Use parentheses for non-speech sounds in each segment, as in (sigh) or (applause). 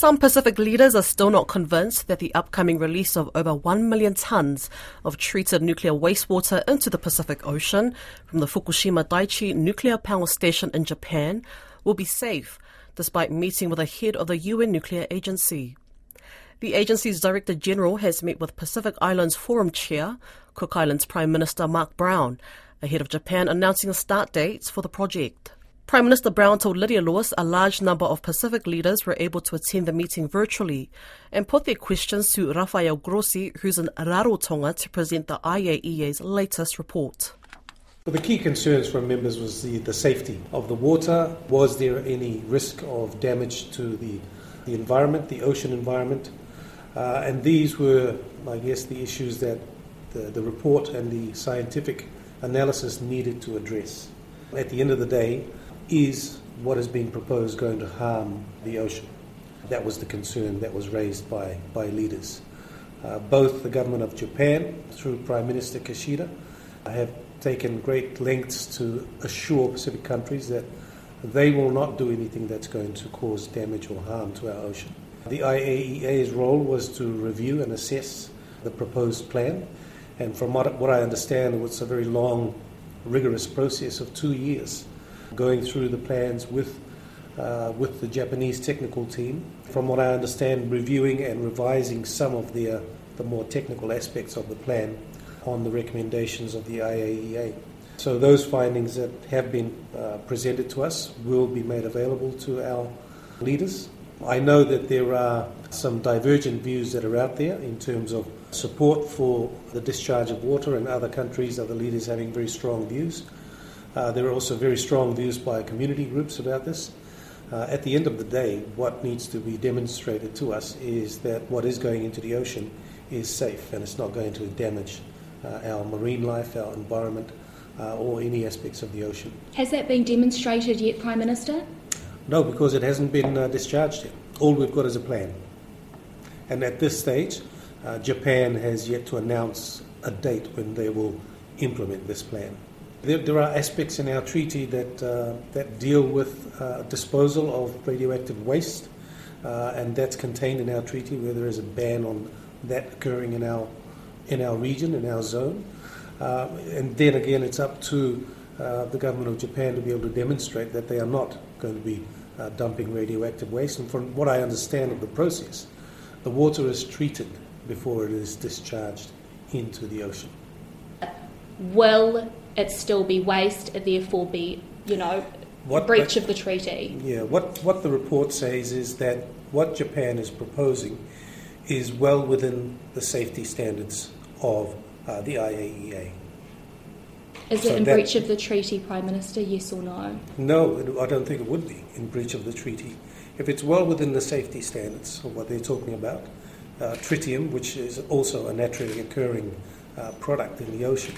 Some Pacific leaders are still not convinced that the upcoming release of over 1 million tonnes of treated nuclear wastewater into the Pacific Ocean from the Fukushima Daiichi nuclear power station in Japan will be safe, despite meeting with the head of the UN nuclear agency. The agency's Director General has met with Pacific Islands Forum Chair, Cook Islands Prime Minister Mark Brown, ahead of Japan announcing a start date for the project. Prime Minister Brown told Lydia Lewis a large number of Pacific leaders were able to attend the meeting virtually and put their questions to Rafael Grossi, who's in Rarotonga to present the IAEA's latest report. Well, the key concerns from members was the, the safety of the water. Was there any risk of damage to the, the environment, the ocean environment? Uh, and these were, I guess, the issues that the, the report and the scientific analysis needed to address. At the end of the day, is what has been proposed going to harm the ocean? That was the concern that was raised by, by leaders. Uh, both the government of Japan, through Prime Minister Kishida, have taken great lengths to assure Pacific countries that they will not do anything that's going to cause damage or harm to our ocean. The IAEA's role was to review and assess the proposed plan, and from what, what I understand, it was a very long, rigorous process of two years going through the plans with, uh, with the Japanese technical team. From what I understand, reviewing and revising some of the, uh, the more technical aspects of the plan on the recommendations of the IAEA. So those findings that have been uh, presented to us will be made available to our leaders I know that there are some divergent views that are out there in terms of support for the discharge of water, and other countries, other leaders having very strong views. Uh, there are also very strong views by community groups about this. Uh, at the end of the day, what needs to be demonstrated to us is that what is going into the ocean is safe and it's not going to damage uh, our marine life, our environment, uh, or any aspects of the ocean. Has that been demonstrated yet, Prime Minister? No, because it hasn't been uh, discharged yet. All we've got is a plan. And at this stage, uh, Japan has yet to announce a date when they will implement this plan. There, there are aspects in our treaty that, uh, that deal with uh, disposal of radioactive waste, uh, and that's contained in our treaty where there is a ban on that occurring in our, in our region, in our zone. Uh, and then again, it's up to uh, the government of Japan to be able to demonstrate that they are not going to be uh, dumping radioactive waste. And from what I understand of the process, the water is treated before it is discharged into the ocean. Will it still be waste, and therefore be, you know, what, breach of the treaty? Yeah, what, what the report says is that what Japan is proposing is well within the safety standards of uh, the IAEA. Is so it in that, breach of the treaty, Prime Minister, yes or no? No, I don't think it would be in breach of the treaty. If it's well within the safety standards of what they're talking about, uh, tritium, which is also a naturally occurring uh, product in the ocean.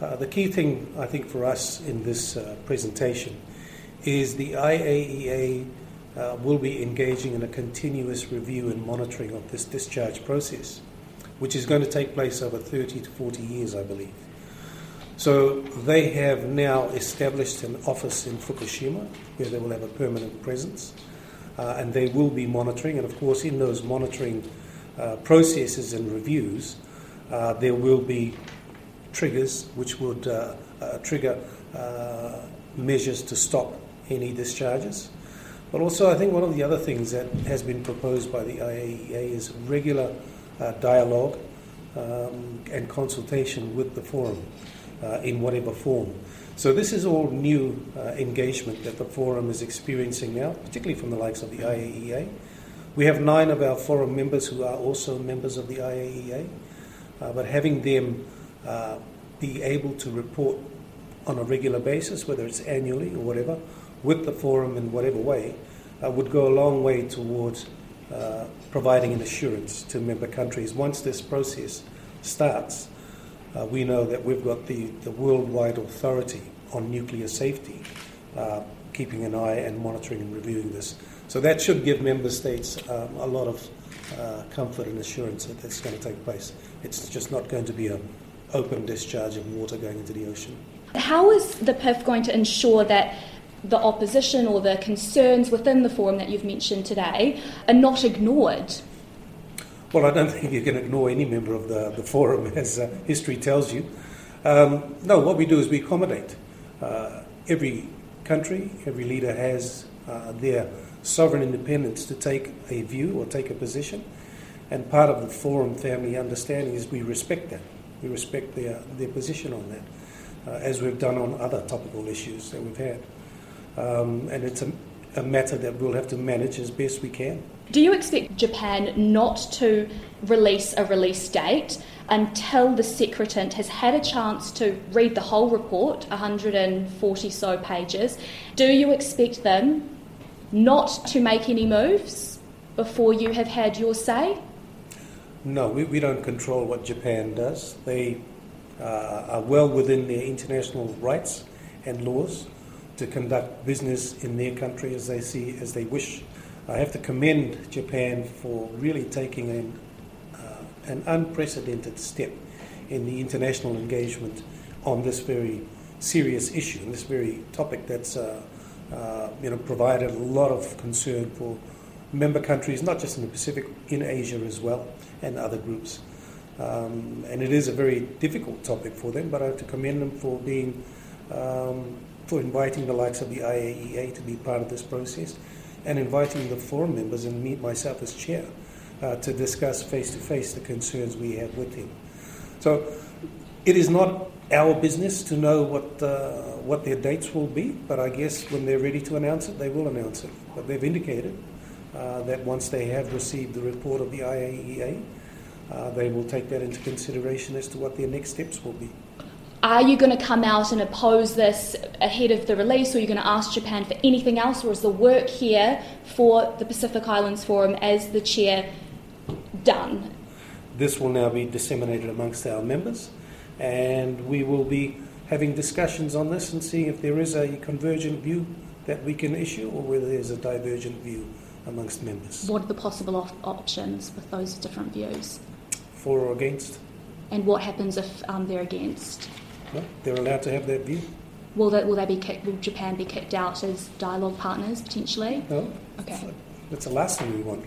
Uh, the key thing, I think, for us in this uh, presentation is the IAEA uh, will be engaging in a continuous review and monitoring of this discharge process, which is going to take place over 30 to 40 years, I believe. So they have now established an office in Fukushima where they will have a permanent presence uh, and they will be monitoring. And of course, in those monitoring uh, processes and reviews, uh, there will be triggers which would uh, uh, trigger uh, measures to stop any discharges. But also, I think one of the other things that has been proposed by the IAEA is regular dialogue um, and consultation with the forum uh, in whatever form. So this is all new uh, engagement that the forum is experiencing now, particularly from the likes of the IAEA. We have nine of our forum members who are also members of the IAEA, uh, but having them uh, be able to report on a regular basis, whether it's annually or whatever, with the forum in whatever way, uh, would go a long way towards uh, providing an assurance to member countries once this process starts uh, we know that we've got the, the worldwide authority on nuclear safety, uh, keeping an eye and monitoring and reviewing this. So that should give member states um, a lot of uh, comfort and assurance that that's going to take place. It's just not going to be an open discharge of water going into the ocean. How is the PIF going to ensure that the opposition or the concerns within the forum that you've mentioned today are not ignored? Well, I don't (laughs) think you can ignore any member of the, the forum, (laughs) as uh, history tells you. Um, no, what we do is we accommodate. Uh, every country, every leader has uh, their sovereign independence to take a view or take a position. And part of the forum family understanding is we respect that. We respect their, their position on that, uh, as we've done on other topical issues that we've had. Um, and it's a, a matter that we'll have to manage as best we can. Do you expect Japan not to release a release date until the Secretariat has had a chance to read the whole report, 140 so pages? Do you expect them not to make any moves before you have had your say? No, we, we don't control what Japan does. They uh, are well within their international rights and laws to conduct business in their country as they see as they wish. I have to commend Japan for really taking an, uh, an unprecedented step in the international engagement on this very serious issue, and this very topic that's uh, uh, you know provided a lot of concern for member countries, not just in the Pacific, in Asia as well, and other groups. Um, and it is a very difficult topic for them, but I have to commend them for being um, for inviting the likes of the IAEA to be part of this process and inviting the forum members and meet myself as chair uh, to discuss face to face the concerns we have with them. So it is not our business to know what uh, what their dates will be, but I guess when they're ready to announce it, they will announce it. But they've indicated uh, that once they have received the report of the IAEA, uh, they will take that into consideration as to what their next steps will be. Are you going to come out and oppose this ahead of the release, or are you going to ask Japan for anything else, or is the work here for the Pacific Islands Forum as the chair done? This will now be disseminated amongst our members, and we will be having discussions on this and seeing if there is a convergent view that we can issue or whether there's a divergent view amongst members. What are the possible op- options with those different views? For or against? And what happens if um, they're against? No, they're allowed to have that view. Will that will they be kicked, will Japan be kicked out as dialogue partners potentially? No. Okay. That's the last thing we want.